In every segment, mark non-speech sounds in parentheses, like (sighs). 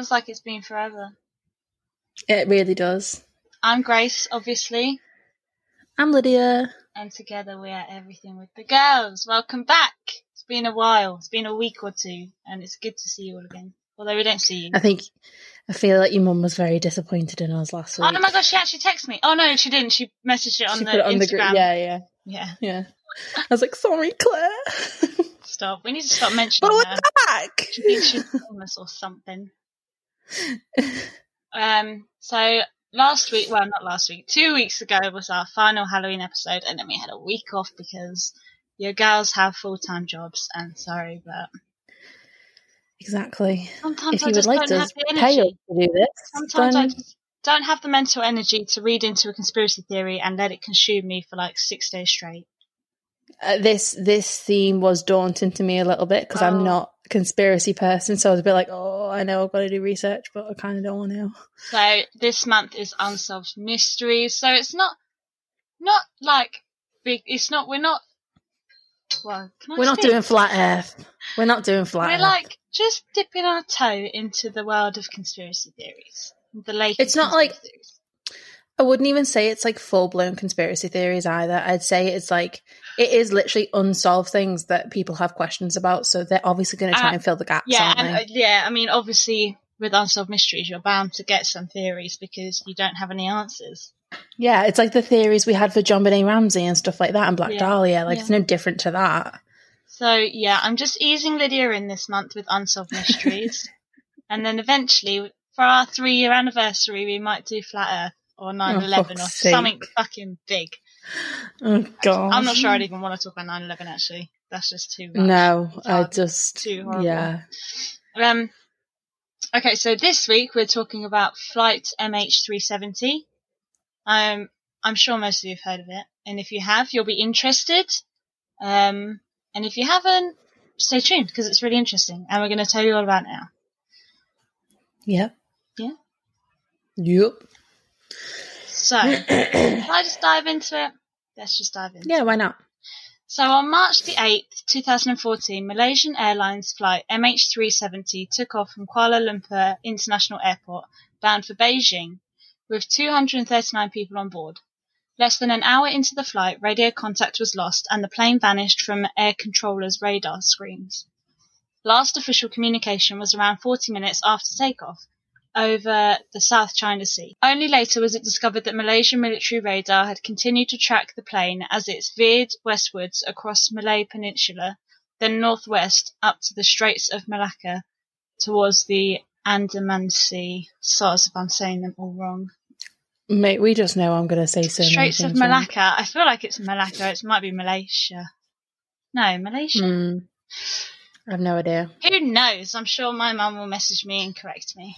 Feels like it's been forever. It really does. I'm Grace, obviously, I'm Lydia. and together we are everything with the girls. Welcome back. It's been a while. It's been a week or two, and it's good to see you all again. Although we don't see you. I think I feel like your mum was very disappointed in us last oh, week. Oh my gosh, she actually texted me. Oh no, she didn't. She messaged it on she the it on Instagram. the group. Yeah, yeah, yeah. yeah. I was like, sorry, Claire. (laughs) Stop. We need to stop mentioning. but we're her. back. She thinks she's famous or something. Um. So last week, well, not last week, two weeks ago was our final Halloween episode, and then we had a week off because your girls have full time jobs. And sorry, but exactly. sometimes If I you would just like don't to have the pay us energy. to do this, Sometimes I just don't have the mental energy to read into a conspiracy theory and let it consume me for like six days straight. uh, this this theme was daunting to me a little bit because Oh. I'm not conspiracy person. So I was a bit like, oh, I know I've got to do research, but I kind of don't want to. So this month is unsolved mysteries. So it's not not like big. It's not. We're not. Well, can I We're not doing flat Earth. We're not doing flat We're Earth. like just dipping our toe into the world of conspiracy theories. The latest. It's not like- theories. I wouldn't even say it's like full blown conspiracy theories either. I'd say it's like it is literally unsolved things that people have questions about. So they're obviously going to try Uh, and fill the gaps, Yeah, and uh, yeah. I mean, obviously, with unsolved mysteries, you're bound to get some theories because you don't have any answers. yeah, it's like the theories we had for JonBenét Ramsey and stuff like that, and Black Yeah. Dahlia. Like Yeah. it's no different to that. So yeah, I'm just easing Lydia in this month with unsolved mysteries, (laughs) and then eventually, for our three year anniversary, we might do flat Earth or 9/11 or sake. something fucking big. (laughs) Oh god, I'm not sure I'd even want to talk about 9/11 actually. That's just too much. No, I just Too horrible. yeah. Um. Okay, so this week we're talking about Flight MH370. Um, I'm sure most of you have heard of it, and if you have, you'll be interested. Um, and if you haven't, stay tuned because it's really interesting, and we're going to tell you all about it now. Yep. Yeah. Yep. So, (clears throat) can I just dive into it? Let's just dive in. Yeah, why not? So on March the 8th, 2014, Malaysian Airlines flight MH370 took off from Kuala Lumpur International Airport bound for Beijing with 239 people on board. Less than an hour into the flight, radio contact was lost and the plane vanished from air controllers' radar screens. Last official communication was around 40 minutes after takeoff over the South China Sea. Only later was it discovered that Malaysian military radar had continued to track the plane as it veered westwards across Malay Peninsula, then northwest up to the Straits of Malacca towards the Andaman Sea. Sorry if I'm saying them all wrong. Mate, we just know I'm going to say so many Straits of things wrong. Malacca. I feel like it's Malacca. It might be Malaysia. No, Malaysia. Hmm. I have no idea. Who knows? I'm sure my mum will message me and correct me.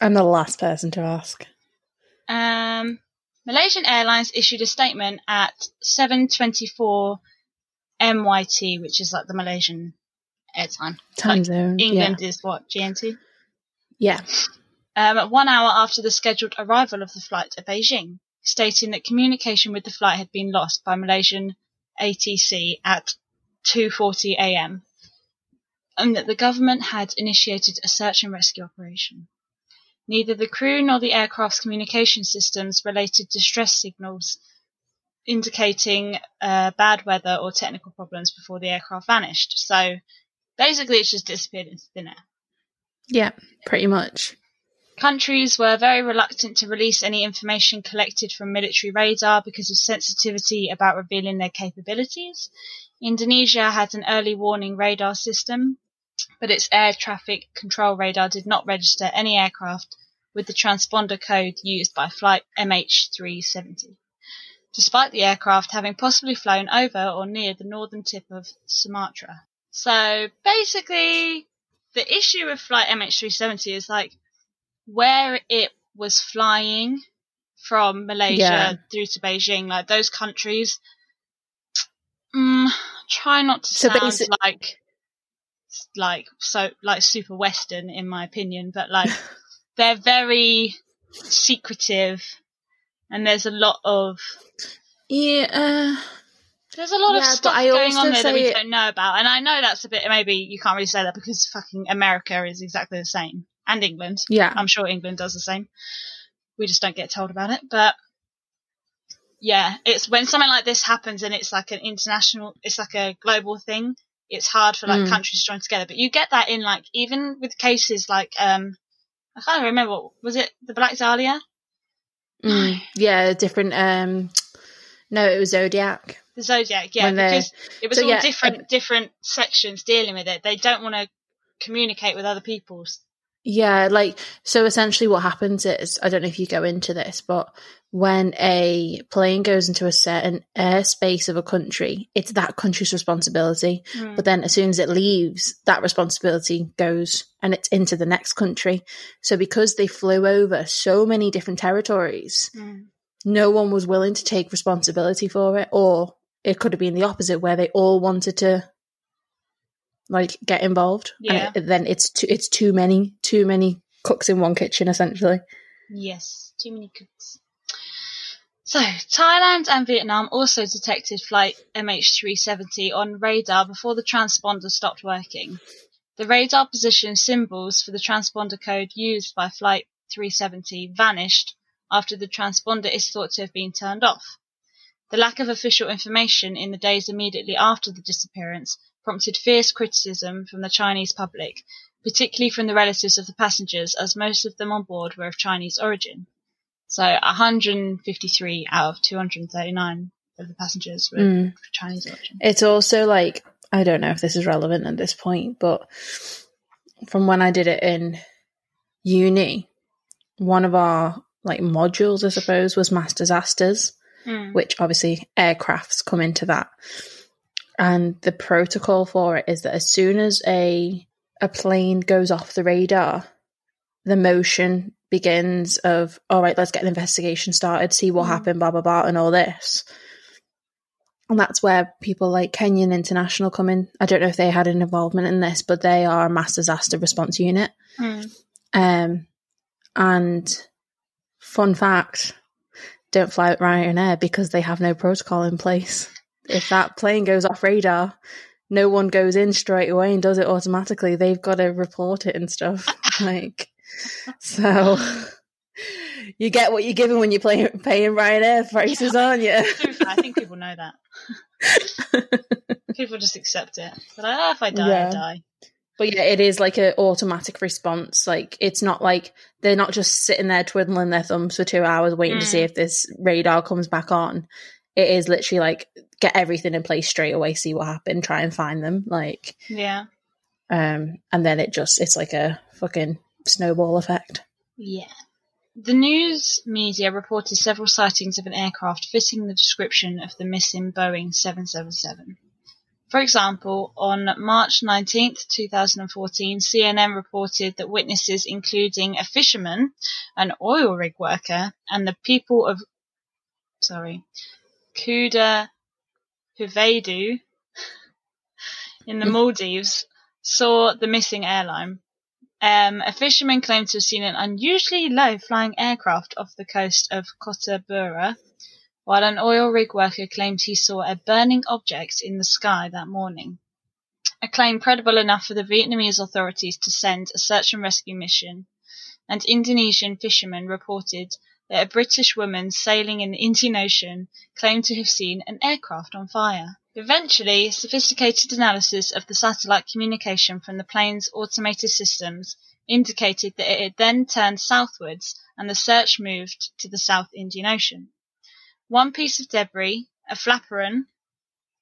I'm the last person to ask. Um, Malaysian Airlines issued a statement at 7:24 MYT, which is like the Malaysian airtime. Time Like, zone. England is what GMT. Yeah. Um, one hour after the scheduled arrival of the flight to Beijing, stating that communication with the flight had been lost by Malaysian ATC at 2:40 a.m. and that the government had initiated a search and rescue operation. Neither the crew nor the aircraft's communication systems related distress signals indicating uh, bad weather or technical problems before the aircraft vanished. So basically, it just disappeared into thin air. Yeah, pretty much. Countries were very reluctant to release any information collected from military radar because of sensitivity about revealing their capabilities. Indonesia had an early warning radar system, but its air traffic control radar did not register any aircraft with the transponder code used by Flight MH370, despite the aircraft having possibly flown over or near the northern tip of Sumatra. So basically, the issue with Flight MH370 is like where it was flying from Malaysia Yeah. through to Beijing, like those countries. Mm, try not to So sound basi- like like so like super Western in my opinion, but like (laughs) they're very secretive, and there's a lot of Yeah. Uh, There's a lot of Yeah, but stuff going on there that we don't know about, and I know that's a bit. Maybe you can't really say that because fucking America is exactly the same, and England. Yeah. I'm sure England does the same. We just don't get told about it. But yeah, it's when something like this happens and it's like an international, it's like a global thing. It's hard for like Mm. countries to join together. But you get that in like even with cases like um, I can't remember. Was it the Black Dahlia? Mm, yeah, different. Um, no, it was Zodiac. The Zodiac, yeah, because it was so, all yeah, different different sections dealing with it. They don't want to communicate with other people's. Yeah, like so essentially what happens is I don't know if you go into this, but when a plane goes into a certain airspace of a country, it's that country's responsibility. Mm. But then as soon as it leaves, that responsibility goes and it's into the next country. So because they flew over so many different territories, Mm. no one was willing to take responsibility for it or it could have been the opposite where they all wanted to like get involved Yeah. and it, then it's too it's too many too many cooks in one kitchen essentially Yes, too many cooks. So, Thailand and Vietnam also detected flight MH370 on radar before the transponder stopped working. The radar position symbols for the transponder code used by Flight 370 vanished after the transponder is thought to have been turned off. The lack of official information in the days immediately after the disappearance prompted fierce criticism from the Chinese public, particularly from the relatives of the passengers, as most of them on board were of Chinese origin. So 153 out of 239 of the passengers were Mm. Chinese origin. it's also like i don't know if this is relevant at this point but from when i did it in uni one of our like modules i suppose was mass disasters Mm. which obviously aircrafts come into that. And the protocol for it is that as soon as a a plane goes off the radar, the motion begins of all right, let's get an investigation started, see what Mm. happened, blah blah blah, and all this. And that's where people like Kenyon International come in. I don't know if they had an involvement in this, but they are a mass disaster response unit. Mm. Um, and fun fact, don't fly with Ryanair because they have no protocol in place. If that plane goes off radar, no one goes in straight away and does it automatically. They've got to report it and stuff. (laughs) like, so you get what you're given when you're playing, paying Ryanair prices, aren't you? To I think people know that. people just accept it. But like, oh, if I die, Yeah. I die. But yeah, it is like an automatic response. Like it's not like they're not just sitting there twiddling their thumbs for two hours waiting to Mm. see if this radar comes back on. It is literally like get everything in place straight away, see what happened, try and find them. Like, Yeah. um, and then it just it's like a fucking snowball effect. Yeah. The news media reported several sightings of an aircraft fitting the description of the missing Boeing 777. For example, on March 19th, 2014, CNN reported that witnesses, including a fisherman, an oil rig worker, and the people of, sorry, Kuda Huvadu (laughs) in the Maldives saw the missing airline. Um, a fisherman claimed to have seen an unusually low flying aircraft off the coast of Kota Bharu, while an oil rig worker claimed he saw a burning object in the sky that morning. A claim credible enough for the Vietnamese authorities to send a search and rescue mission, and Indonesian fishermen reported that a British woman sailing in the Indian Ocean claimed to have seen an aircraft on fire. Eventually, sophisticated analysis of the satellite communication from the plane's automated systems indicated that it had then turned southwards and the search moved to the South Indian Ocean. One piece of debris, a flaperon,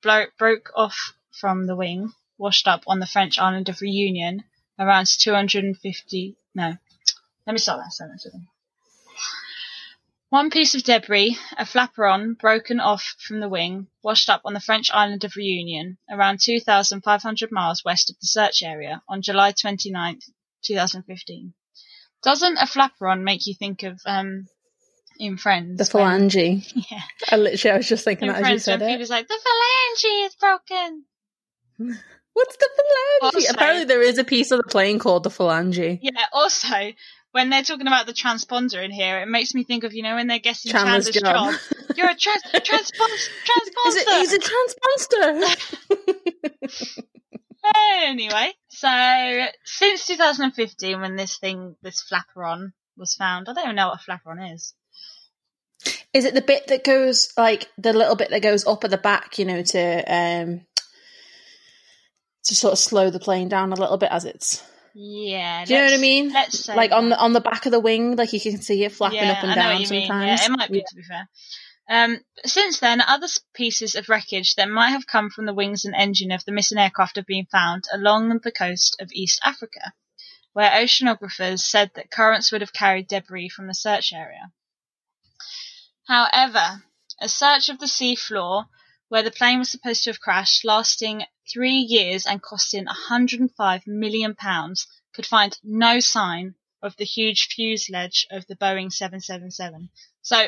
blo- broke off from the wing, washed up on the French island of Reunion, around 250. No, let me start that sentence again. One piece of debris, a flaperon, broken off from the wing, washed up on the French island of Reunion, around 2,500 miles west of the search area, on July 29, 2015. Doesn't a flaperon make you think of um in Friends? The when- phalange. (laughs) Yeah. I literally I was just thinking In that as you Friends, when said it. Phoebe's like, the phalange is broken. (laughs) What's the phalange? Also- Apparently there is a piece of the plane called the phalange. Yeah. Also, when they're talking about the transponder in here, it makes me think of you know when they're guessing Chandler's Chandler's, job. job. You're a trans (laughs) transpons it, he's a transponster. (laughs) Anyway, so since 2015, when this thing, this flaperon was found, I don't even know what a flaperon is. Is it the bit that goes like the little bit that goes up at the back, you know, to um to sort of slow the plane down a little bit as it's Yeah. Do you know what I mean? Let's say like on the on the back of the wing, like you can see it flapping yeah, up and down what you mean. sometimes. Yeah, it might be to be fair. Um, since then, other pieces of wreckage that might have come from the wings and engine of the missing aircraft have been found along the coast of East Africa, where oceanographers said that currents would have carried debris from the search area. However, a search of the sea floor, where the plane was supposed to have crashed, lasting three years and costing 105 million pounds, could find no sign of the huge fuselage of the Boeing 777. So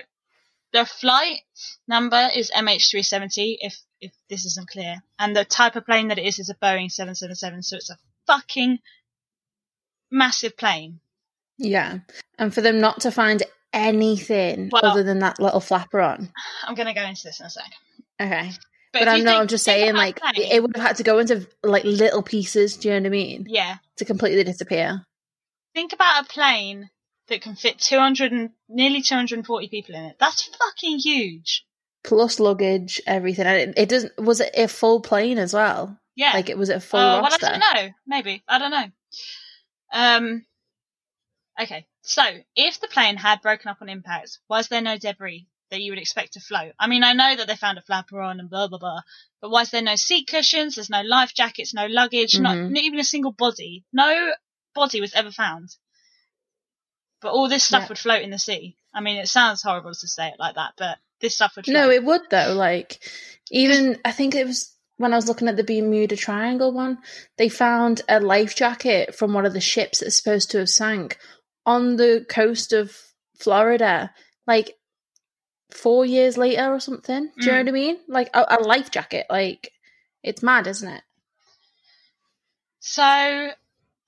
the flight number is MH370, if if this isn't clear, and the type of plane that it is is a Boeing 777. So it's a fucking massive plane. Yeah. And for them not to find anything Well- other than that little flaperon. I'm gonna go into this in a sec. Okay. But, But I know I'm just saying like it would have had to go into like little pieces, do you know what I mean? yeah. To completely disappear. Think about a plane that can fit 200 and nearly 240 people in it. That's fucking huge. Plus luggage, everything. And it, it doesn't was it a full plane as well? Yeah. Like it was it a full Uh, well, I don't know. Maybe I don't know. Um. Okay, so if the plane had broken up on impact, was there no debris that you would expect to float? I mean, I know that they found a flaperon and blah blah blah, but why is there no seat cushions? There's no life jackets, no luggage, not, Mhm. not even a single body. No body was ever found. But all this stuff Yeah. would float in the sea. I mean, it sounds horrible to say it like that, but this stuff would float. No, it would though. Like even I think it was when I was looking at the Bermuda Triangle one, they found a life jacket from one of the ships that's supposed to have sank on the coast of Florida, like four years later or something. Do you know Mm. what I mean? Like a, a life jacket. Like it's mad, isn't it? So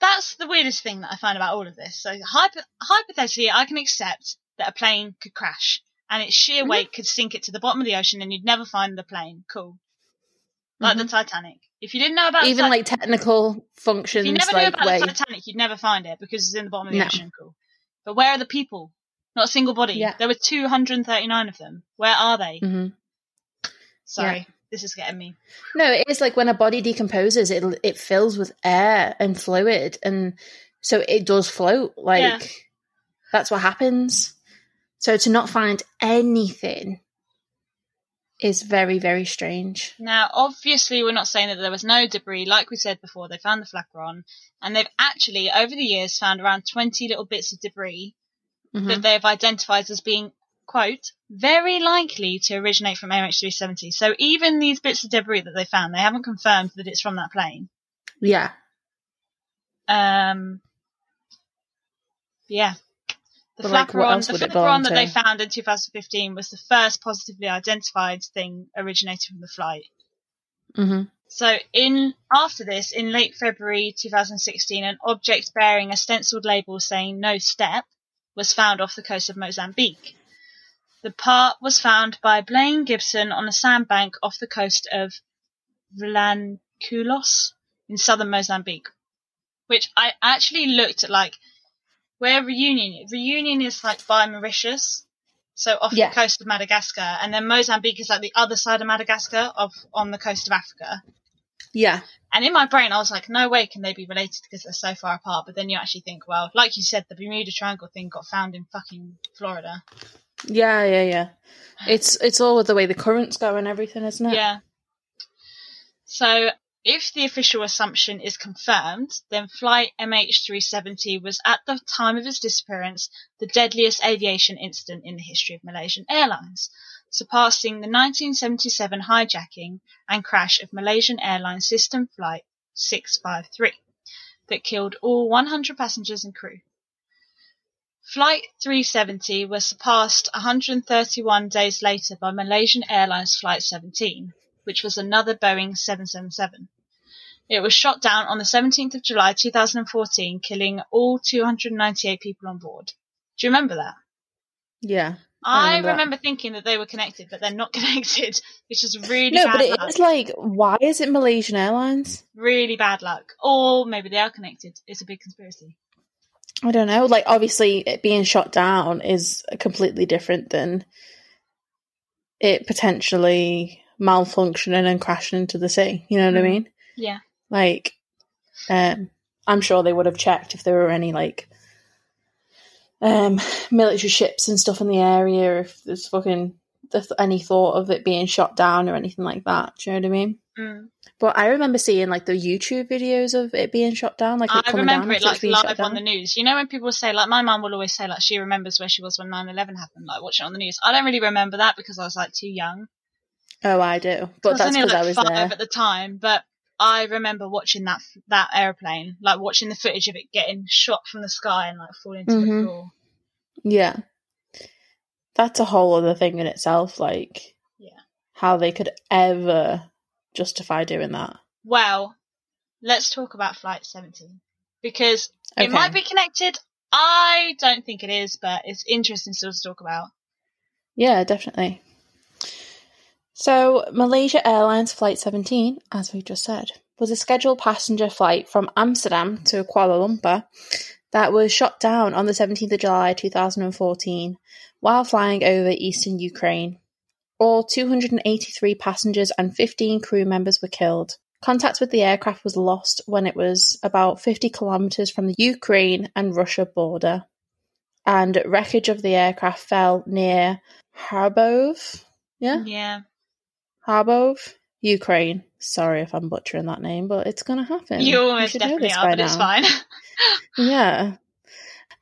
that's the weirdest thing that I find about all of this. So hypo- hypothetically, I can accept that a plane could crash and its sheer Mhm. weight could sink it to the bottom of the ocean and you'd never find the plane. Cool. Like the Titanic. If you didn't know about Mm-hmm. Even the Ti- like technical functions, if you never knew like about where the Titanic, you'd never find it because it's in the bottom of the No. ocean. Cool. But where are the people? Not a single body. Yeah. There were 239 of them. Where are they? Mhm. Sorry, this is getting me. No, it is like when a body decomposes, it it fills with air and fluid, and so it does float. Like Yeah. that's what happens. So to not find anything is very very strange. Now, obviously, we're not saying that there was no debris. Like we said before, they found the flaperon, and they've actually, over the years, found around 20 little bits of debris Mhm. that they've identified as being, quote, very likely to originate from MH370. So even these bits of debris that they found, they haven't confirmed that it's from that plane. Yeah, Um, yeah. The like, the would it belong flaperon that they found in 2015 was the first positively identified thing originating from the flight. Mm-hmm. So in after this, in late February 2016, an object bearing a stenciled label saying "No Step" was found off the coast of Mozambique. The part was found by Blaine Gibson on a sandbank off the coast of Vilanculos in southern Mozambique, which I actually looked at like where Reunion. Reunion is like by Mauritius, so off Yeah. the coast of Madagascar, and then Mozambique is like the other side of Madagascar, of on the coast of Africa. Yeah, And in my brain, I was like, no way can they be related because they're so far apart. But then you actually think, well, like you said, the Bermuda Triangle thing got found in fucking Florida. yeah, yeah, yeah. It's it's all with the way the currents go and everything, isn't it? Yeah. So if the official assumption is confirmed, then flight MH370 was at the time of its disappearance the deadliest aviation incident in the history of Malaysian Airlines, surpassing the 1977 hijacking and crash of Malaysian Airlines System Flight 653 that killed all 100 passengers and crew. Flight 370 was surpassed 131 days later by Malaysian Airlines Flight 17, which was another Boeing 777. It was shot down on the 17th of July 2014, killing all 298 people on board. Do you remember that? Yeah. I remember thinking that they were connected, but they're not (laughs) connected, which is really No, bad but it luck. is like, why is it Malaysian Airlines? really bad luck. Or maybe they are connected. It's a big conspiracy. I don't know. Like, obviously, it being shot down is completely different than it potentially malfunctioning and crashing into the sea. You know what I Mm. mean? Yeah. Like, um, I'm sure they would have checked if there were any like um, military ships and stuff in the area, if there's fucking if any thought of it being shot down or anything like that. Do you know what I mean? Mm. But I remember seeing like the YouTube videos of it being shot down. Like I remember down it like live on the news. You know when people say like my mum will always say like she remembers where she was when 9/11 happened, like watching it on the news. I don't really remember that because I was like too young. Oh, I do, but I was that's because like, I was five there. at the time. But I remember watching that that airplane, like watching the footage of it getting shot from the sky and like falling to the Mhm. floor. Yeah, that's a whole other thing in itself. Like, Yeah. how they could ever justify doing that. Well, let's talk about Flight 17 because Okay. it might be connected. I don't think it is, but it's interesting still to talk about. Yeah, definitely. So, Malaysia Airlines Flight 17, as we just said, was a scheduled passenger flight from Amsterdam to Kuala Lumpur that was shot down on the 17th of July 2014 while flying over eastern Ukraine. All 283 passengers and 15 crew members were killed. Contact with the aircraft was lost when it was about 50 kilometers from the Ukraine and Russia border, and wreckage of the aircraft fell near Harbov. Yeah, Yeah. Harbov, Ukraine. Sorry if I'm butchering that name, but it's going to happen. You almost know definitely are, but it's now. fine. (laughs) (laughs) Yeah.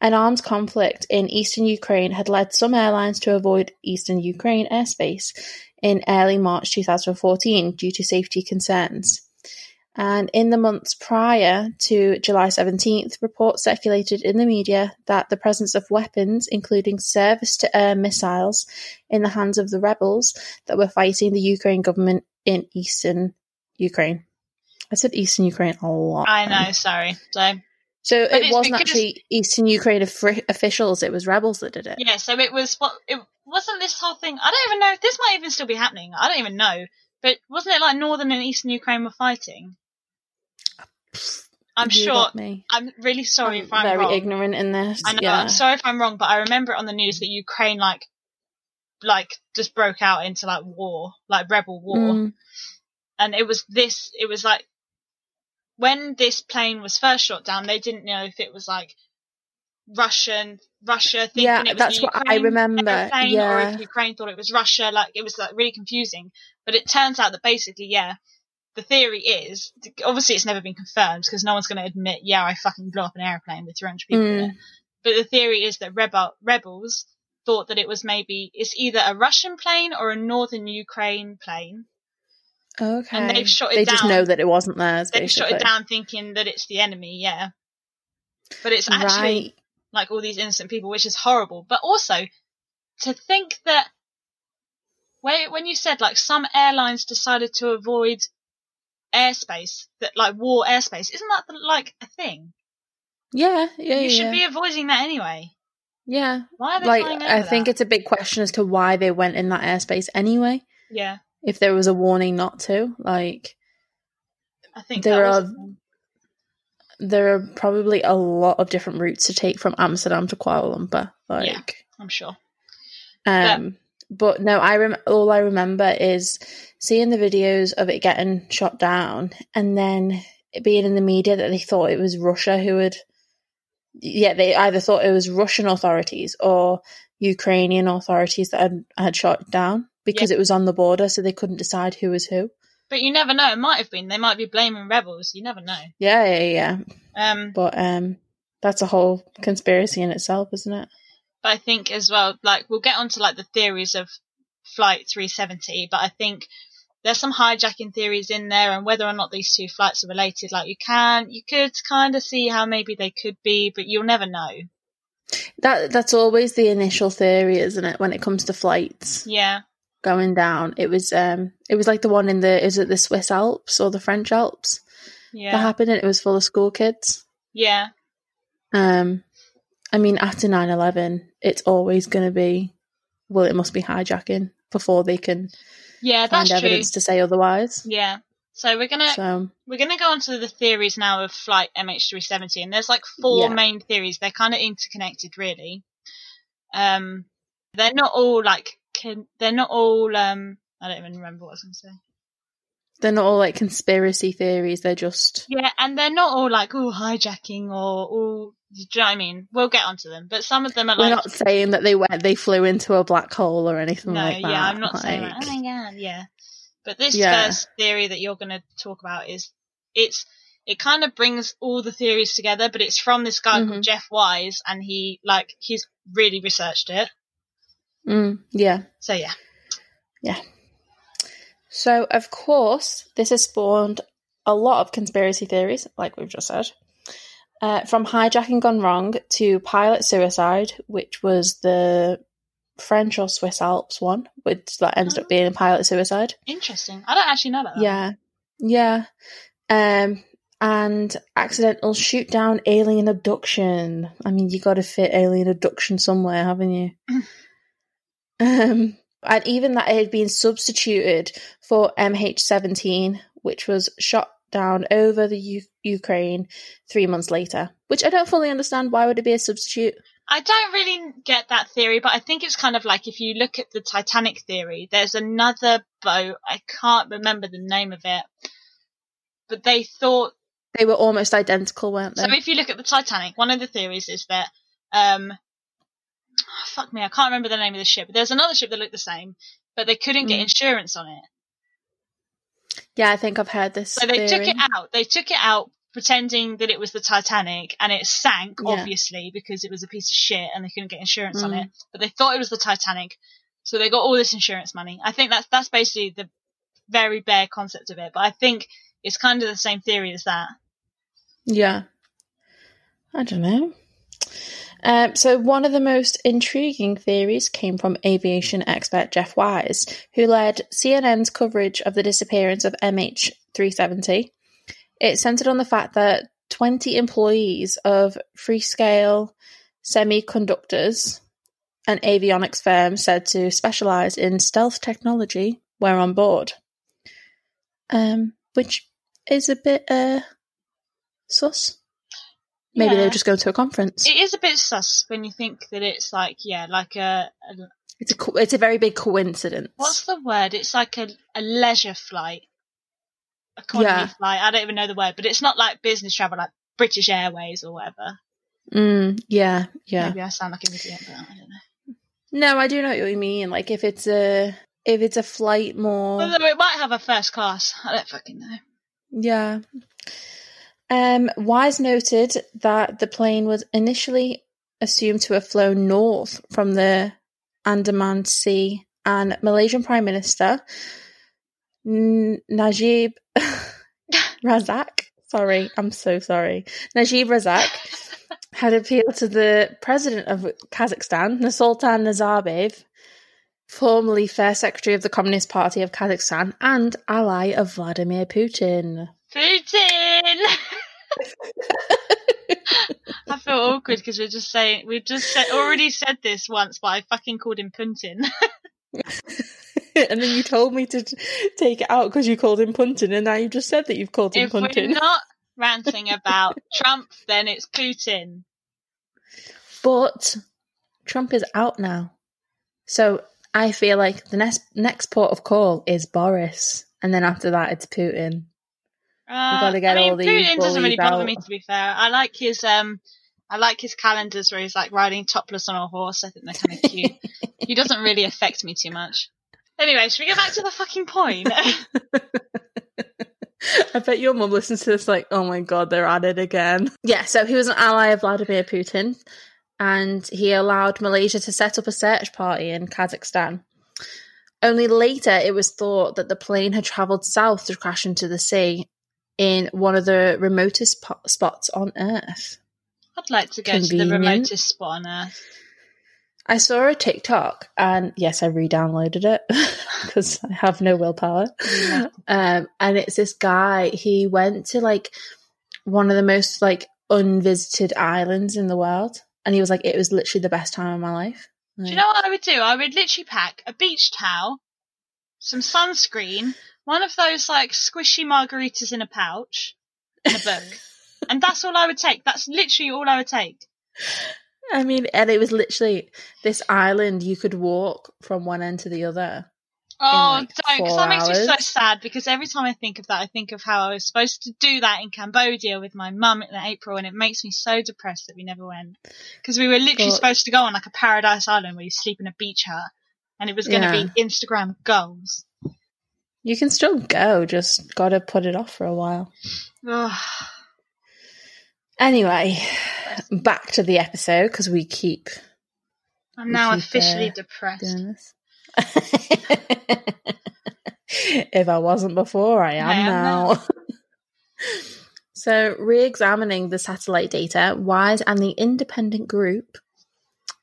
An armed conflict in eastern Ukraine had led some airlines to avoid eastern Ukraine airspace in early March 2014 due to safety concerns. And in the months prior to July 17th, reports circulated in the media that the presence of weapons, including service to air missiles, in the hands of the rebels that were fighting the Ukraine government in eastern Ukraine. I said eastern Ukraine a lot. I then. know, sorry. So, So it wasn't actually Eastern Ukraine officials; it was rebels that did it. yeah, so it was what it wasn't this whole thing. I don't even know if this might even still be happening. I don't even know. But wasn't it like northern and eastern Ukraine were fighting? I'm You sure. I'm really sorry I'm if I'm very wrong. ignorant in this. I know. yeah. I'm sorry if I'm wrong, but I remember it on the news that Ukraine like, like just broke out into like war, like rebel war, Mm, and it was this. It was like when this plane was first shot down, they didn't know if it was like Russian, Russia thinking Yeah, it was that's what I remember, airplane, or if Ukraine thought it was Russia. Like it was like really confusing. But it turns out that basically, yeah. The theory is, obviously it's never been confirmed because no one's going to admit, yeah, I fucking blew up an airplane with 300 people in Mm. it. But the theory is that rebel rebels thought that it was maybe it's either a Russian plane or a northern Ukraine plane. okay. and they've shot it they just know that it wasn't theirs. They basically. shot it down thinking that it's the enemy, yeah. But it's actually Right. like all these innocent people, which is horrible. But also to think that when you said like some airlines decided to avoid airspace that like war airspace, isn't that like a thing? Yeah, yeah, you yeah. should be avoiding that anyway. yeah. Why are they Like, I think it's a big question as to why they went in that airspace anyway. yeah. If there was a warning not to, like, I think There that was are- there are probably a lot of different routes to take from Amsterdam to Kuala Lumpur. Like, Yeah. I'm sure. Um, but no, I rem- all I remember is seeing the videos of it getting shot down, and then it being in the media that they thought it was Russia who had. Yeah, they either thought it was Russian authorities or Ukrainian authorities that had, had shot it down because it was on the border, so they couldn't decide who was who. But you never know. It might have been. They might be blaming rebels. You never know. Yeah, yeah, yeah. Um, But um, that's a whole conspiracy in itself, isn't it? But I think as well, like we'll get onto like the theories of Flight 370, but I think there's some hijacking theories in there, and whether or not these two flights are related, like you can, you could kind of see how maybe they could be, but you'll never know. That that's always the initial theory, isn't it? When it comes to flights. Yeah, going down. It was um it was like the one in the is it the Swiss Alps or the French Alps Yeah. that happened, and it was full of school kids. yeah. Um, I mean, after 9-11, it's always going to be, well, it must be hijacking before they can Yeah, that's find true. evidence to say otherwise. Yeah. So we're gonna So, we're gonna go on to the theories now of flight MH370, and there's like four Yeah. main theories. They're kind of interconnected, really. Um, they're not all like can, they're not all um. I don't even remember what I was gonna say. they're not all like conspiracy theories. They're just Yeah, and they're not all like all hijacking or all. Do you know what I mean? We'll get onto them, but some of them are we're like not saying that they went they flew into a black hole or anything no, like that. yeah, I'm not saying that. Oh my god, yeah. But this Yeah. first theory that you're going to talk about is it's it kind of brings all the theories together, but it's from this guy Mhm. called Jeff Wise, and he like he's really researched it. Mm, yeah. So yeah. yeah, So of course, this has spawned a lot of conspiracy theories, like we've just said. Uh, from hijacking gone wrong to pilot suicide, which was the French or Swiss Alps one, which that ended up being a pilot suicide. interesting. I don't actually know about that. Yeah, yeah. Um, and accidental shoot down alien abduction. I mean, you got to fit alien abduction somewhere, haven't you? (clears throat) um, and even that it had been substituted for MH17, which was shot down over the U- Ukraine three months later. Which I don't fully understand. Why would it be a substitute? I don't really get that theory, but I think it's kind of like if you look at the Titanic theory, there's another boat. I can't remember the name of it, but they thought They were almost identical, weren't they? So if you look at the Titanic, one of the theories is that um fuck me, I can't remember the name of the ship. But there's another ship that looked the same, but they couldn't get Mm. insurance on it. Yeah, I think I've heard this. So they took it out. They took it out pretending that it was the Titanic and it sank Yeah. obviously because it was a piece of shit and they couldn't get insurance on Mm. it. But they thought it was the Titanic. So they got all this insurance money. I think that's that's basically the very bare concept of it, but I think it's kind of the same theory as that. Yeah. I don't know. Um, so, one of the most intriguing theories came from aviation expert Jeff Wise, who led CNN's coverage of the disappearance of MH370. It centered on the fact that 20 employees of Freescale Semiconductors, an avionics firm said to specialize in stealth technology, were on board. Um, which is a bit uh, sus. Maybe they Yeah. were just going to a conference. It is a bit sus when you think that it's like yeah, like a, a It's a co- it's a very big coincidence. what's the word? It's like a, a leisure flight, economy Yeah. flight. I don't even know the word, but it's not like business travel like British Airways or whatever. Mm, yeah, yeah. Maybe I sound like an idiot, but I don't know. No, I do know what you mean. Like if it's a if it's a flight more, Although it might have a first class. I don't fucking know. yeah. Um, Wise noted that the plane was initially assumed to have flown north from the Andaman Sea, and Malaysian Prime Minister N- Najib (laughs) Razak. Sorry, I'm so sorry. Najib Razak (laughs) had appealed to the president of Kazakhstan, Nursultan Nazarbayev, formerly First Secretary of the Communist Party of Kazakhstan and ally of Vladimir Putin. Putin. (laughs) I feel awkward because we're just saying we've just said, already said this once, but I fucking called him Puntin. (laughs) and then you told me to t- take it out because you called him Puntin, and now you just said that you've called him Putin. if we're not ranting about (laughs) Trump, then it's Putin. But Trump is out now. So I feel like the next next port of call is Boris. And then after that it's Putin. Uh, gotta get I mean, all these Putin doesn't really bother out. me. To be fair, I like his um, I like his calendars where he's like riding topless on a horse. I think they're kind of cute. (laughs) he doesn't really affect me too much. Anyway, should we get back to the fucking point? (laughs) I bet your mum listens to this like, oh my god, they're at it again. (laughs) Yeah, so he was an ally of Vladimir Putin and he allowed Malaysia to set up a search party in Kazakhstan. Only later it was thought that the plane had travelled south to crash into the sea in one of the remotest po- spots on Earth. I'd like to go to the remotest spot on Earth. I saw a TikTok and yes, I re-downloaded it (laughs) because I have no willpower. Um, and it's this guy. He went to like one of the most like unvisited islands in the world, and he was like, "It was literally the best time of my life." Do you know what I would do? I would literally pack a beach towel, some sunscreen, one of those like squishy margaritas in a pouch, in a book. (laughs) and that's all I would take. That's literally all I would take. I mean, and it was literally this island you could walk from one end to the other. Oh, like, don't, because that makes me so sad. Because every time I think of that, I think of how I was supposed to do that in Cambodia with my mum in April, and it makes me so depressed that we never went. Because we were literally But- supposed to go on like a paradise island where you sleep in a beach hut, and it was going to Yeah. be Instagram goals. You can still go, just gotta put it off for a while. Ugh. Anyway, back to the episode because we keep I'm We now keep, officially uh, depressed. (laughs) if I wasn't before, I am, I am now. now. (laughs) so, re examining the satellite data, Wise and the independent group,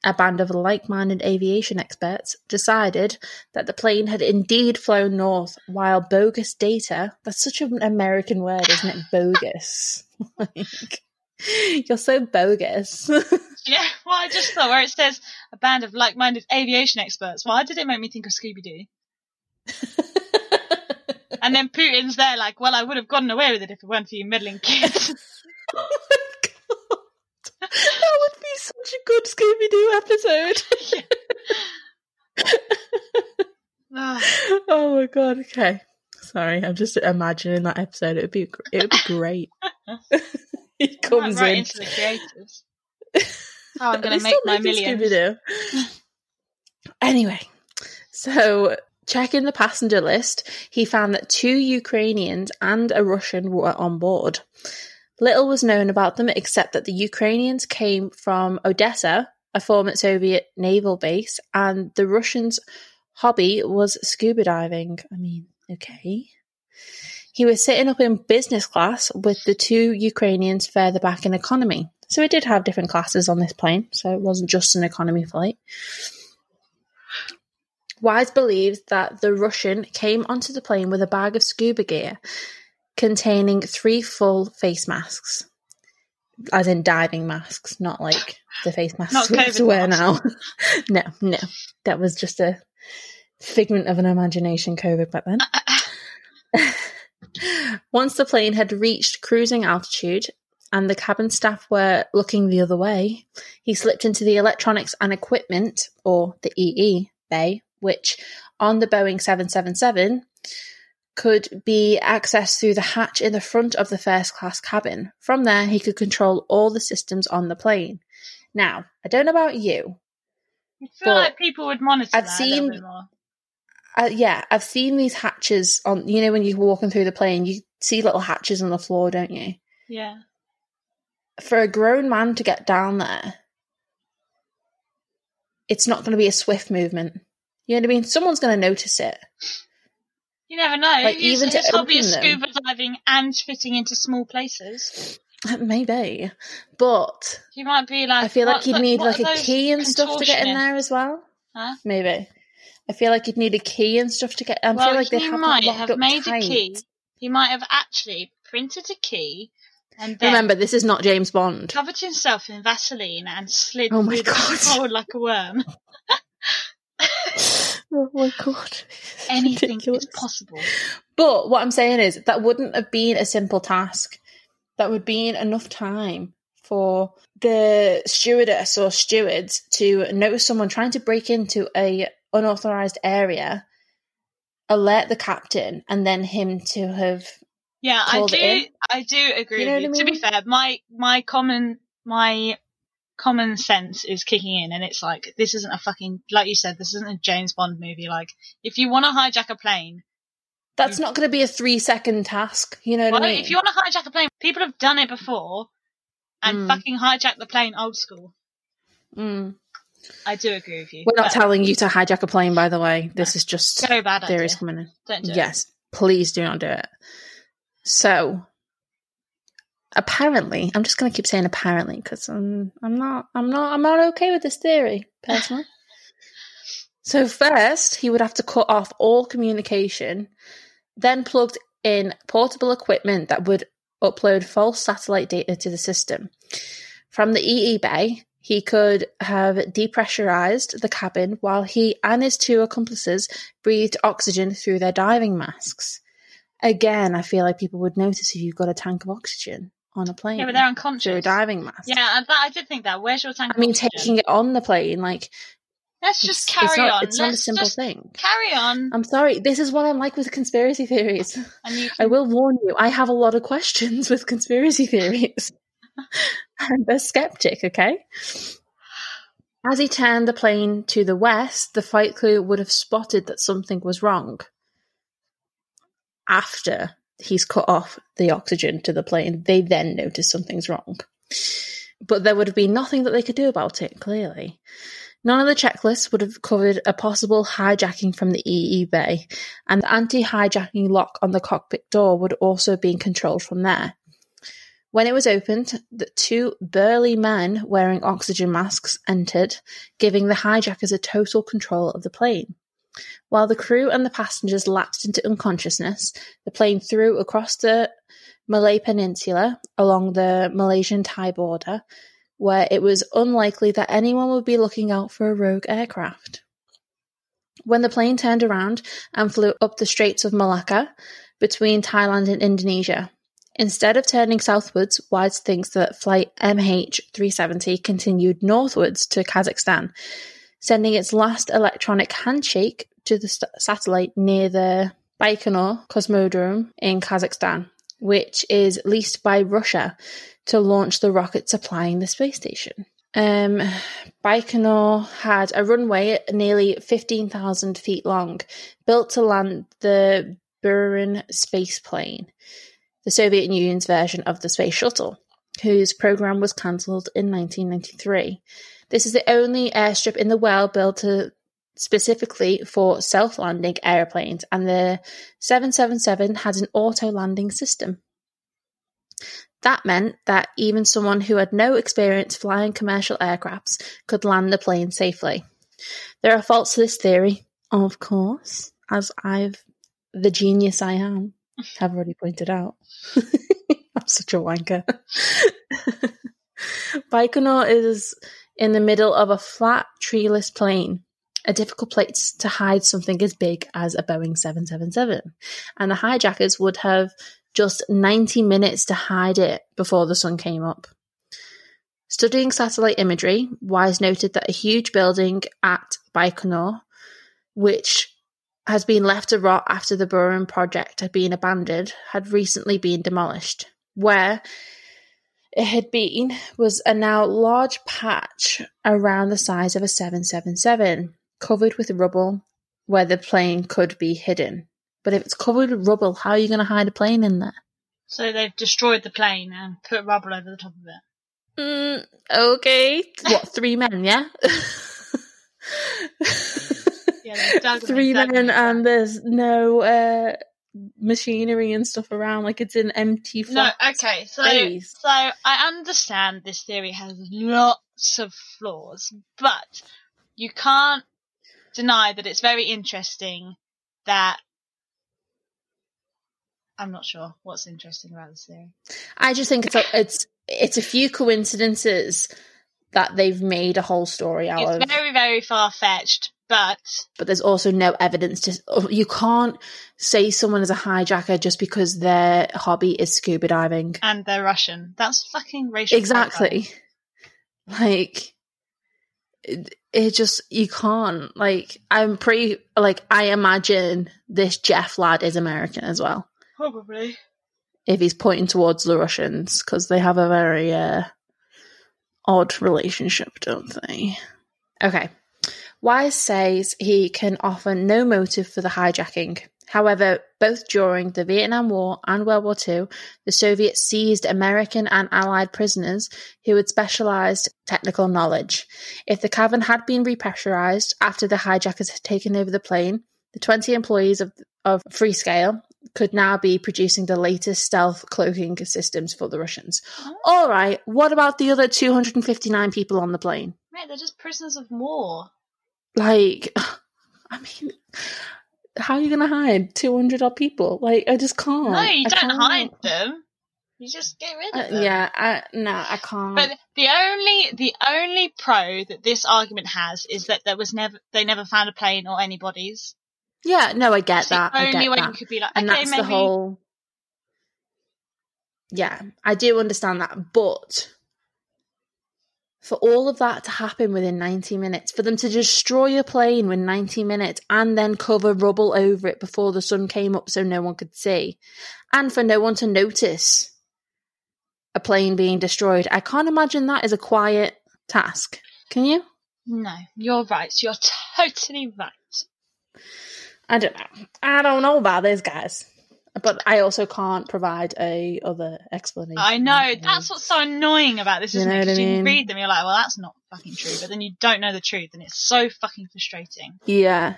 a band of like minded aviation experts, decided that the plane had indeed flown north, while bogus data that's such an American word, isn't it? Bogus. (laughs) like, you're so bogus. (laughs) Yeah, well, I just thought where it says a band of like-minded aviation experts. Why did it make me think of Scooby Doo? (laughs) And then Putin's there, like, well, I would have gotten away with it if it weren't for you meddling kids. That would be such a good Scooby Doo episode. (laughs) Oh my god, okay. Sorry, I'm just imagining that episode. It would be it would be great. (laughs) he comes right in. into the creators. (laughs) Oh, I'm going to make my millions. Anyway, so checking the passenger list, he found that two Ukrainians and a Russian were on board. Little was known about them except that the Ukrainians came from Odessa, a former Soviet naval base, and the Russians' hobby was scuba diving. I mean, okay. He was sitting up in business class with the two Ukrainians further back in economy. So it did have different classes on this plane, so it wasn't just an economy flight. Wise believes that the Russian came onto the plane with a bag of scuba gear containing three full face masks, as in diving masks, not like the face masks we have to wear now. (laughs) no, no, that was just a figment of an imagination. COVID back then. (laughs) Once the plane had reached cruising altitude and the cabin staff were looking the other way, he slipped into the electronics and equipment, or the EE bay, which on the Boeing 777 could be accessed through the hatch in the front of the first class cabin. From there, he could control all the systems on the plane. Now, I don't know about you. I feel like people would monitor. I've that a little seen- bit more. Uh, yeah, I've seen these hatches on, you know, when you're walking through the plane, you see little hatches on the floor, don't you? Yeah. for a grown man to get down there, it's not going to be a swift movement. You know what I mean? Someone's going to notice it. You never know. Like, even to open is them. scuba diving and fitting into small places. (sighs) Maybe, but He might be like. I feel like you'd need like a key and stuff to get in there as well. Huh? Maybe. I feel like you'd need a key and stuff to get. I well, feel like they he have might have made tight. a key. He might have actually printed a key and then Remember, this is not James Bond. covered himself in Vaseline and slid Oh my through the God. hole like a worm. (laughs) Oh my god! (laughs) Anything Ridiculous. is possible. But what I'm saying is that wouldn't have been a simple task. That would be enough time for the stewardess or stewards to notice someone trying to break into a unauthorized area, alert the captain, and then him to have. Yeah, I do. I do agree You know with you. what I To be fair, my my common my common sense is kicking in, and it's like this isn't a fucking like you said. This isn't a James Bond movie. Like if you want to hijack a plane, That's not going to be a three second task. You know what well, I mean? if you want to hijack a plane, people have done it before, and Mm. fucking hijack the plane old school. Mm. I do agree with you. We're not telling you to hijack a plane, by the way. This is just so bad idea. theories coming in. Do it. Yes, please do not do it. So, apparently, I'm just going to keep saying apparently because I'm, um, I'm not, I'm not, I'm not okay with this theory personally. so first, he would have to cut off all communication, then plugged in portable equipment that would upload false satellite data to the system. From the EE bay, he could have depressurized the cabin while he and his two accomplices breathed oxygen through their diving masks. Again, I feel like people would notice if you've got a tank of oxygen on a plane. Yeah, but they're unconscious. Through a diving mask. Yeah, I, I did think that. Where's your tank? I mean, taking it on the plane, like Let's just carry it's not, on. It's not a simple thing. carry on. I'm sorry. This is what I'm like with conspiracy theories. you I will warn you. I have a lot of questions with conspiracy theories. (laughs) I'm a skeptic. Okay. As he turned the plane to the west, the flight crew would have spotted that something was wrong. After he's cut off the oxygen to the plane, they then notice something's wrong. But there would have been nothing that they could do about it, clearly. None of the checklists would have covered a possible hijacking from the EE Bay, and the anti hijacking lock on the cockpit door would also have been controlled from there. When it was opened, the two burly men wearing oxygen masks entered, giving the hijackers a total control of the plane. While the crew and the passengers lapsed into unconsciousness, the plane threw across the Malay Peninsula along the Malaysian Thai border, where it was unlikely that anyone would be looking out for a rogue aircraft. When the plane turned around and flew up the Straits of Malacca between Thailand and Indonesia, instead of turning southwards, Wise thinks that flight MH370 continued northwards to Kazakhstan, sending its last electronic handshake to the st- satellite near the Baikonur Cosmodrome in Kazakhstan, which is leased by Russia to launch the rocket supplying the space station. Um, Baikonur had a runway nearly 15,000 feet long, built to land the Buran space plane, the Soviet Union's version of the space shuttle, whose program was cancelled in 1993. This is the only airstrip in the world built to specifically for self-landing airplanes, and the 777 had an auto-landing system. That meant that even someone who had no experience flying commercial aircrafts could land the plane safely. There are faults to this theory, of course, as I've, the genius I am, have already pointed out. (laughs) I'm such a wanker. (laughs) Baikonur is in the middle of a flat, treeless plain, a difficult place to hide something as big as a Boeing 777. And the hijackers would have just 90 minutes to hide it before the sun came up. Studying satellite imagery, Wise noted that a huge building at Baikonur, which has been left to rot after the Buran project had been abandoned, had recently been demolished. Where it had been was a now large patch around the size of a 777, covered with rubble where the plane could be hidden. But if it's covered with rubble, how are you going to hide a plane in there? so they've destroyed the plane and put rubble over the top of it. Mm, okay. What, three men, yeah? Yeah, (laughs) three men and there's no uh, machinery and stuff around, like it's an empty No, okay, so space. so I understand this theory has lots of flaws, but you can't deny that it's very interesting that I'm not sure what's interesting about this theory. I just think it's a, it's it's a few coincidences that they've made a whole story out It's of, It's very, very far fetched, but but there's also no evidence to. You can't say someone is a hijacker just because their hobby is scuba diving. and they're Russian. That's fucking racial. Exactly. Like it, it just you can't like I'm pretty like I imagine this Jeff lad is American as well Probably. if he's pointing towards the Russians because they have a very uh, odd relationship, don't they? Okay. Wise says he can offer no motive for the hijacking. However, both during the Vietnam War and World War II, the Soviets seized American and Allied prisoners who had specialized technical knowledge. If the cabin had been repressurized after the hijackers had taken over the plane, the 20 employees of, of Freescale could now be producing the latest stealth cloaking systems for the Russians. All right, what about the other 259 people on the plane? Mate, they're just prisoners of war. Like, (sighs) I mean, how are you going to hide 200 odd people? Like, I just can't. No, you I don't can't. hide them. You just get rid Uh, of them. yeah, I, no, I can't. But the only the only pro that this argument has is that there was never they never found a plane or anybody's. yeah, no, I get It's the that. I only get way you could be like, and okay, that's maybe the whole yeah i do understand that but for all of that to happen within 90 minutes for them to destroy a plane within 90 minutes and then cover rubble over it before the sun came up so no one could see and for no one to notice a plane being destroyed. I can't imagine that is a quiet task. Can you? No, you're right. You're totally right. i don't know. I don't know about this guys but i also can't provide a other explanation I know that's what's so annoying about this, isn't know it? what I 'Cause you read them, you're like, well, that's not fucking true, but then you don't know the truth, and it's so fucking frustrating. yeah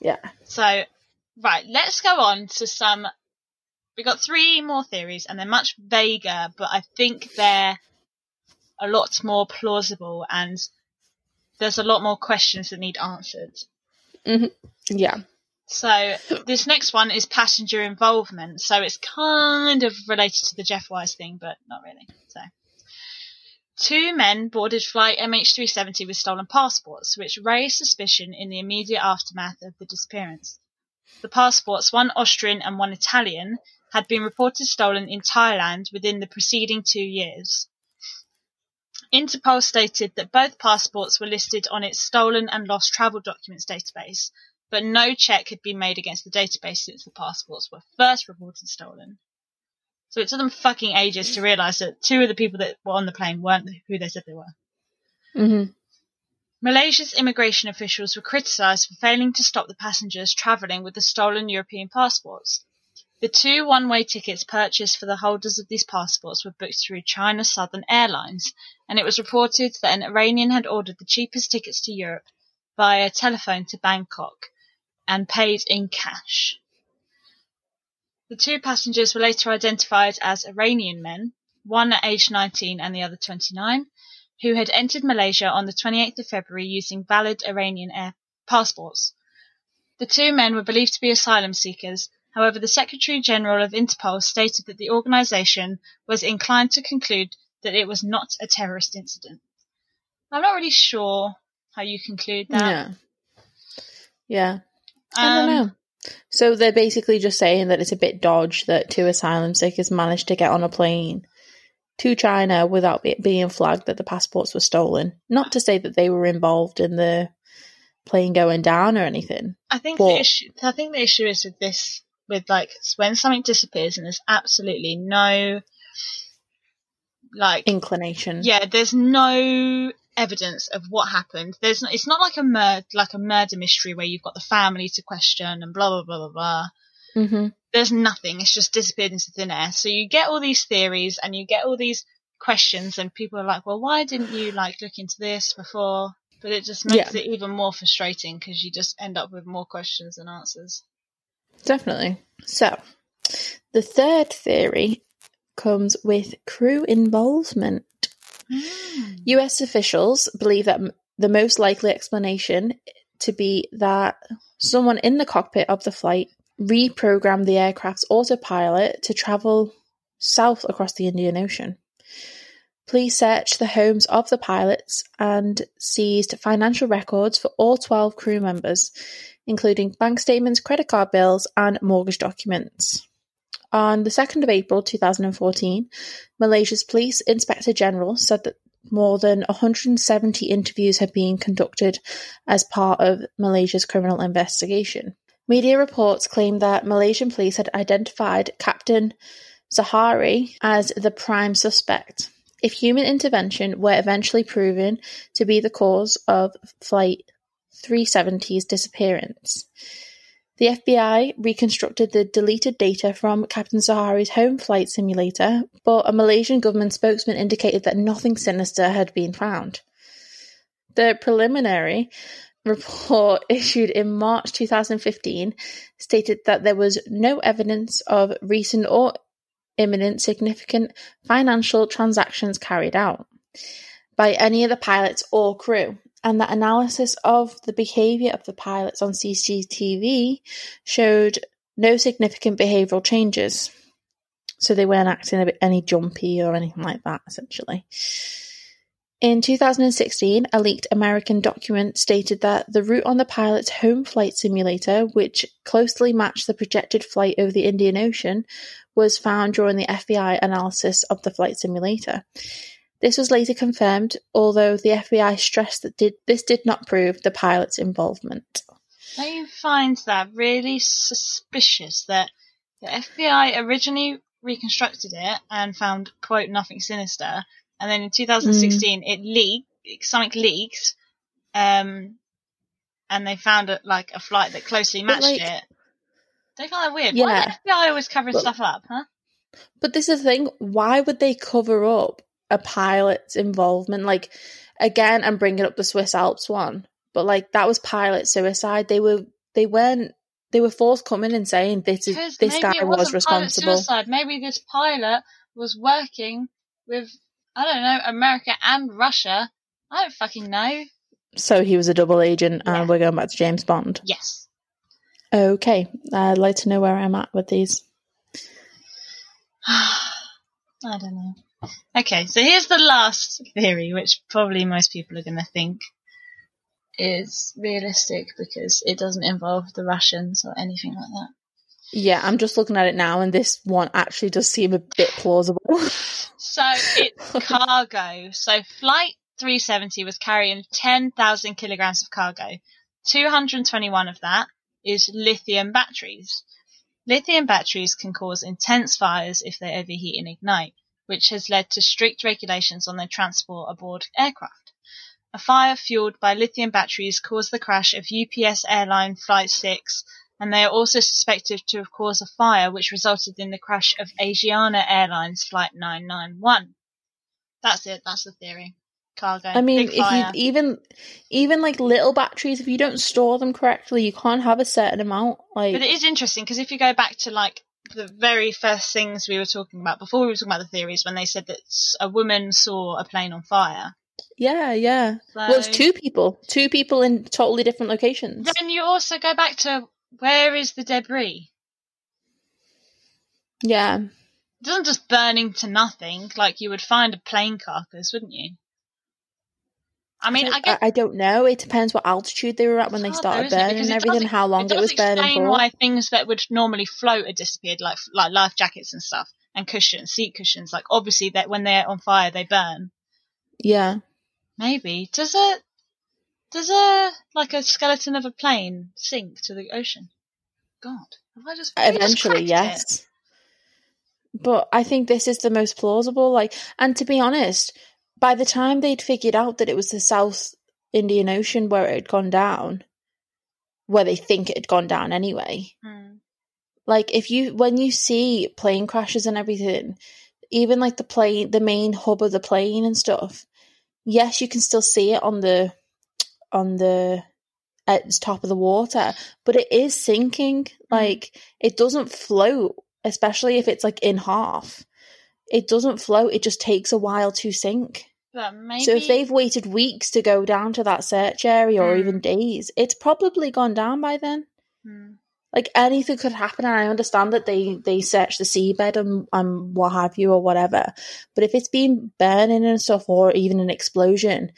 yeah So, right, let's go on to some. We got three more theories, and they're much vaguer, but I think they're a lot more plausible, and there's a lot more questions that need answered. Mm-hmm. yeah So, this next one is passenger involvement. So, it's kind of related to the Jeff Wise thing, but not really. So, two men boarded flight MH370 with stolen passports, which raised suspicion in the immediate aftermath of the disappearance. The passports, one Austrian and one Italian, had been reported stolen in Thailand within the preceding two years. Interpol stated that both passports were listed on its stolen and lost travel documents database, but no check had been made against the database since the passports were first reported stolen. So it took them fucking ages to realise that two of the people that were on the plane weren't who they said they were. hmm Malaysia's immigration officials were criticised for failing to stop the passengers travelling with the stolen European passports. The two one-way tickets purchased for the holders of these passports were booked through China Southern Airlines, and it was reported that an Iranian had ordered the cheapest tickets to Europe via telephone to Bangkok and paid in cash. The two passengers were later identified as Iranian men, one at age 19 and the other 29, who had entered Malaysia on the 28th of February using valid Iranian air passports. The two men were believed to be asylum seekers. However, the Secretary General of Interpol stated that the organisation was inclined to conclude that it was not a terrorist incident. I'm not really sure how you conclude that. Yeah. Yeah. I Um, don't know. So they're basically just saying that it's a bit dodge that two asylum seekers managed to get on a plane to China without it being flagged that the passports were stolen. Not to say that they were involved in the plane going down or anything. I think But- the issue. I think the issue is with this, with like when something disappears and there's absolutely no, like, Inclination. yeah, there's no evidence of what happened. There's no, it's not like a murder, like a murder mystery where you've got the family to question and blah blah blah blah blah. hmm There's nothing. It's just disappeared into thin air. So you get all these theories and you get all these questions, and people are like, "Well, why didn't you like look into this before?" But it just makes Yeah. it even more frustrating because you just end up with more questions than answers. Definitely. So, the third theory comes with crew involvement. Mm. US officials believe that the most likely explanation to be that someone in the cockpit of the flight reprogrammed the aircraft's autopilot to travel south across the Indian Ocean. Police searched the homes of the pilots and seized financial records for all 12 crew members, including bank statements, credit card bills, and mortgage documents. On the 2nd of April 2014, Malaysia's Police Inspector General said that more than 170 interviews had been conducted as part of Malaysia's criminal investigation. Media reports claim that Malaysian police had identified Captain Zaharie as the prime suspect. If human intervention were eventually proven to be the cause of Flight 370's disappearance, the FBI reconstructed the deleted data from Captain Zaharie's home flight simulator, but a Malaysian government spokesman indicated that nothing sinister had been found. The preliminary report (laughs) issued in March 2015 stated that there was no evidence of recent or imminent significant financial transactions carried out by any of the pilots or crew, and that analysis of the behaviour of the pilots on CCTV showed no significant behavioural changes. So they weren't acting a bit any jumpy or anything like that, essentially. In 2016, a leaked American document stated that the route on the pilot's home flight simulator, which closely matched the projected flight over the Indian Ocean, was found during the FBI analysis of the flight simulator. This was later confirmed, although the FBI stressed that did, this did not prove the pilot's involvement. You find that really suspicious that the FBI originally reconstructed it and found, quote, nothing sinister, and then in 2016 mm. it leaked, something leaked, um, and they found it like a flight that closely matched like, it. They find that weird. Yeah. Why the FBI always covering but, stuff up, huh? But this is the thing. Why would they cover up a pilot's involvement? Like, again, I'm bringing up the Swiss Alps one, but like that was pilot suicide. They were they weren't they were forthcoming and saying this is this guy was responsible. Suicide. Maybe this pilot was working with I don't know America and Russia. I don't fucking know. So he was a double agent, yeah. and we're going back to James Bond. Yes. Okay, I'd like to know where I'm at with these. (sighs) I don't know. Okay, so here's the last theory, which probably most people are going to think is realistic because it doesn't involve the Russians or anything like that. Yeah, I'm just looking at it now, and this one actually does seem a bit plausible. so it's (laughs) cargo. So flight 370 was carrying 10,000 kilograms of cargo. 221 of that is lithium batteries. Lithium batteries can cause intense fires if they overheat and ignite, which has led to strict regulations on their transport aboard aircraft. A fire fueled by lithium batteries caused the crash of UPS airline Flight 6, and they are also suspected to have caused a fire which resulted in the crash of Asiana Airlines Flight 991. That's it, that's the theory cargo. I mean, if you even even like little batteries, if you don't store them correctly, you can't have a certain amount. Like, but it is interesting because if you go back to like the very first things we were talking about before we were talking about the theories, when they said that a woman saw a plane on fire. Yeah, yeah. So, well, it's two people, two people in totally different locations. Then you also go back to where is the debris? Yeah. It doesn't just burning to nothing like you would find a plane carcass, wouldn't you? I mean, I, I, I, don't know. It depends what altitude they were at when they ah, started though, burning and everything, how long it, it was burning for. why things that would normally float had disappeared, like like life jackets and stuff, and cushions, seat cushions. Like obviously, that when they're on fire, they burn. Yeah. Maybe does a does a like a skeleton of a plane sink to the ocean? God, have I just eventually just yes. It? But I think this is the most plausible. Like, and to be honest, by the time they'd figured out that it was the South Indian Ocean where it had gone down, where they think it had gone down anyway. Mm. Like if you when you see plane crashes and everything, even like the plane, the main hub of the plane and stuff. Yes, you can still see it on the on the at the top of the water, but it is sinking. Mm. Like it doesn't float, especially if it's like in half. It doesn't float. It just takes a while to sink. Maybe... So if they've waited weeks to go down to that search area or even hmm. days, it's probably gone down by then. Mm. Like anything could happen, and I understand that they they search the seabed and and what have you or whatever. But if it's been burning and stuff, or even an explosion,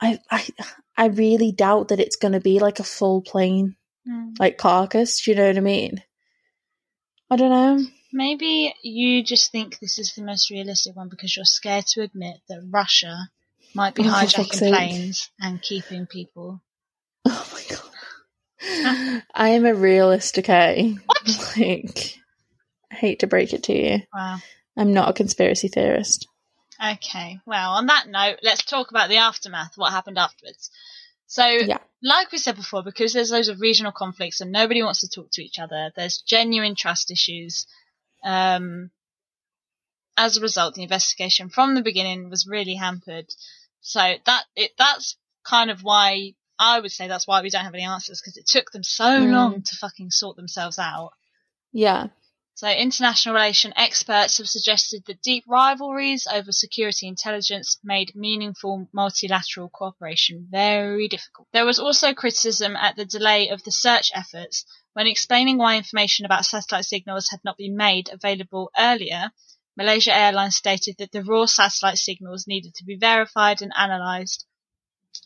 I I I really doubt that it's going to be like a full plane, mm. like carcass. Do you know what I mean? I don't know. Maybe you just think this is the most realistic one because you're scared to admit that Russia might be oh, hijacking planes and keeping people. (laughs) Oh my god. I am a realist, okay? What? Like, I hate to break it to you. Wow. I'm not a conspiracy theorist. Okay. Well, on that note, let's talk about the aftermath, what happened afterwards. So, yeah. like we said before, because there's loads of regional conflicts and nobody wants to talk to each other, there's genuine trust issues um, as a result, the investigation from the beginning was really hampered. So that it that's kind of why I would say that's why we don't have any answers because it took them so Mm. long to fucking sort themselves out. Yeah. So, international relation experts have suggested that deep rivalries over security intelligence made meaningful multilateral cooperation very difficult. There was also criticism at the delay of the search efforts when explaining why information about satellite signals had not been made available earlier. Malaysia Airlines stated that the raw satellite signals needed to be verified and analysed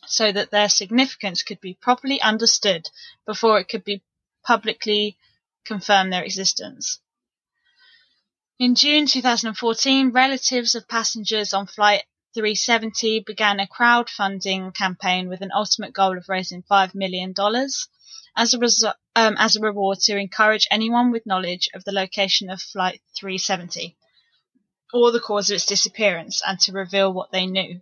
so that their significance could be properly understood before it could be publicly confirmed their existence. In June 2014, relatives of passengers on Flight 370 began a crowdfunding campaign with an ultimate goal of raising $5 million as a, resu- um, as a reward to encourage anyone with knowledge of the location of Flight 370 or the cause of its disappearance and to reveal what they knew.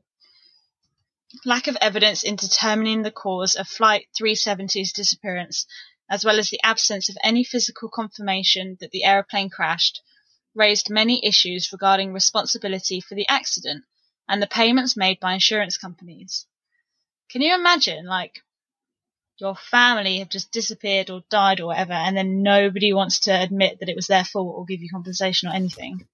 Lack of evidence in determining the cause of Flight 370's disappearance, as well as the absence of any physical confirmation that the aeroplane crashed, raised many issues regarding responsibility for the accident and the payments made by insurance companies. Can you imagine, like, your family have just disappeared or died or whatever, and then nobody wants to admit that it was their fault or give you compensation or anything?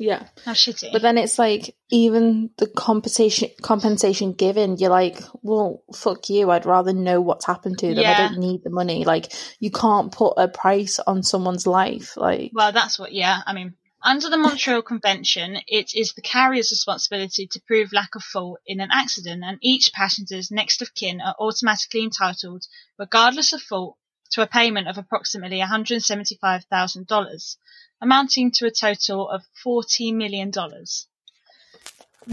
Yeah. How shitty. But then it's like even the compensation compensation given, you're like, well, fuck you. I'd rather know what's happened to them. I don't need the money. Like you can't put a price on someone's life. Like Well, that's what, yeah. I mean, under the Montreal Convention, it is the carrier's responsibility to prove lack of fault in an accident, and each passenger's next of kin are automatically entitled, regardless of fault, to a payment of approximately $175,000, amounting to a total of $40 million.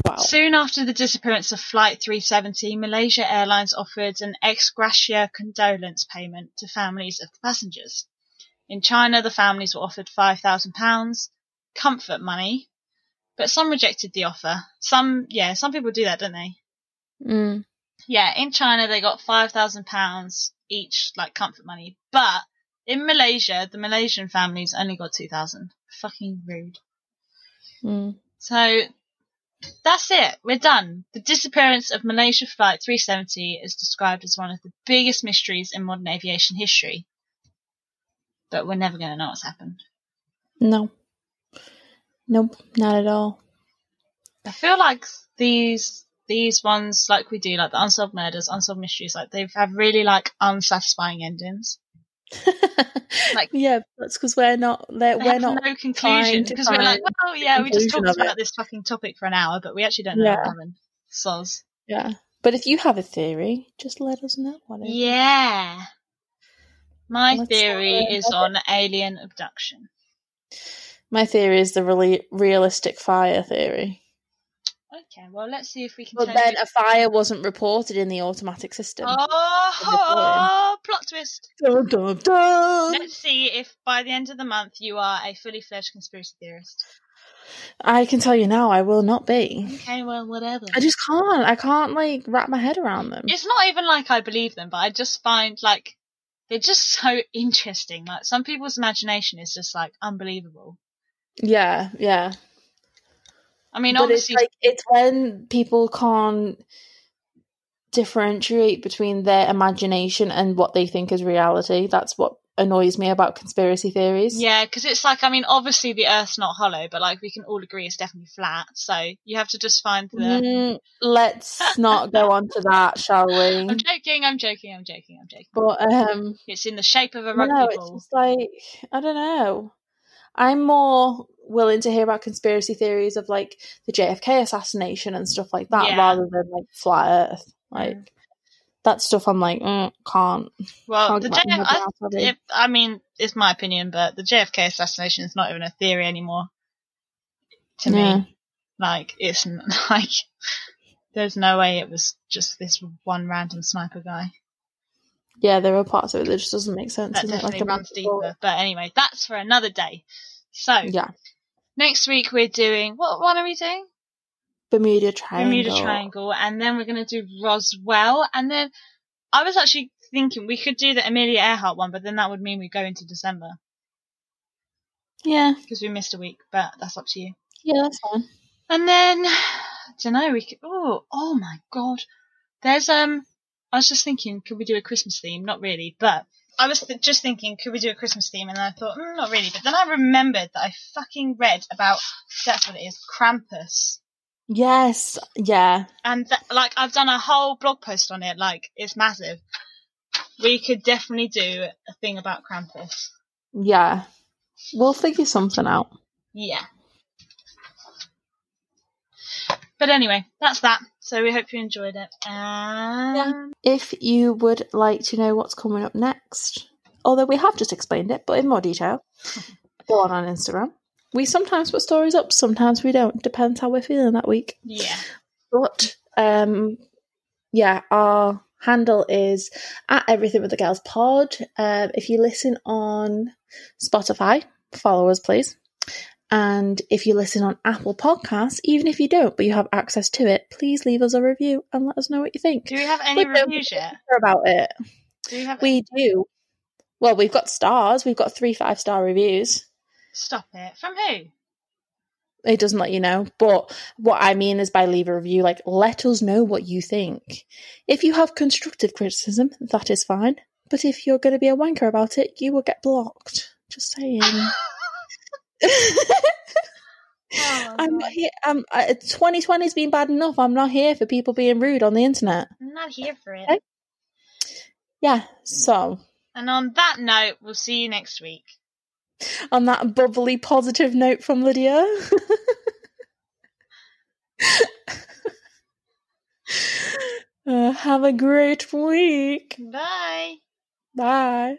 wow. Soon after the disappearance of Flight 370, Malaysia Airlines offered an ex gratia condolence payment to families of the passengers. In China, the families were offered £5,000 comfort money, but some rejected the offer. Some, yeah, some people do that, don't they? Mm. Yeah, in China, they got £5,000 each, like comfort money, but in Malaysia, the Malaysian families only got 2000 Fucking rude. Mm. So that's it. We're done. The disappearance of Malaysia Flight 370 is described as one of the biggest mysteries in modern aviation history. But we're never going to know what's happened. No. Nope, not at all. I feel like these these ones, like we do, like the unsolved murders, unsolved mysteries, like they've have really like unsatisfying endings. (laughs) Like- yeah, that's because we're not. They're, we're not. no conclusion because we're like, well, yeah, we just talked of it. about this fucking topic for an hour, but we actually don't know Yeah. what. Soz. Yeah, but if you have a theory, just let us know. What it is. Yeah. My Let's theory is on alien abduction. My theory is the really realistic fire theory. Okay, well, let's see if we can. But then it- a fire wasn't reported in the automatic system. oh, (laughs) plot twist. Dun, dun, dun. Let's see if by the end of the month you are a fully fledged conspiracy theorist. I can tell you now, I will not be. Okay, well, whatever. I just can't. I can't like wrap my head around them. It's not even like I believe them, but I just find like they're just (laughs) so interesting. Like some people's imagination is just like unbelievable. Yeah, yeah. I mean, but it's obviously, like it's when people can't differentiate between their imagination and what they think is reality. That's what annoys me about conspiracy theories. yeah, because it's like I mean, obviously the Earth's not hollow, but like we can all agree it's definitely flat. So you have to just find the. Mm, let's not go on to that, shall we? (laughs) I'm joking. I'm joking. I'm joking. I'm joking. But um It's in the shape of a rugby no, it's just like I don't know. I'm more willing to hear about conspiracy theories of like the JFK assassination and stuff like that Yeah. rather than like flat Earth. Like that stuff, I'm like, mm, can't. Well, can't the JF, I, I mean, it's my opinion, but the JFK assassination is not even a theory anymore. To Yeah. me, like it's (laughs) like there's no way it was just this one random sniper guy. Yeah, there are parts of it that just doesn't make sense. That definitely Like, runs deeper. But anyway, that's for another day. So Yeah, next week we're doing what one are we doing? Bermuda Triangle. Bermuda Triangle, and then we're going to do Roswell, and then I was actually thinking we could do the Amelia Earhart one, but then that would mean we go into December Yeah, because we missed a week. But that's up to you. yeah, that's fine. And then (sighs) I don't know. We could. Oh, oh my god! There's um I was just thinking, could we do a Christmas theme? Not really, but I was th- just thinking, could we do a Christmas theme? And then I thought, mm, not really. But then I remembered that I fucking read about that's what it is, Krampus. Yes, yeah. And th- like I've done a whole blog post on it. Like it's massive. We could definitely do a thing about Krampus. Yeah. We'll figure something out. Yeah. But anyway, that's that. So we hope you enjoyed it. And If you would like to know what's coming up next, although we have just explained it, but in more detail, (laughs) go on on Instagram. We sometimes put stories up, sometimes we don't. Depends how we're feeling that week. yeah, But um, yeah, our handle is at Everything with the Girls Pod. Um, if you listen on Spotify, follow us, please. And if you listen on Apple Podcasts, even if you don't, but you have access to it, please leave us a review and let us know what you think. do we have any We reviews yet? about it. Do we have? We do. Well, we've got stars. We've got three five star reviews. Stop it. From who? It doesn't let you know. But what I mean is by leave a review, like let us know what you think. If you have constructive criticism, that is fine. But if you're going to be a wanker about it, you will get blocked. Just saying. (laughs) Oh, I'm not here. Um, uh, 2020's been bad enough. I'm not here for people being rude on the internet. I'm not here for it. Okay. Yeah. So And on that note, we'll see you next week. on that bubbly positive note from Lydia. (laughs) uh, have a great week. Bye. Bye.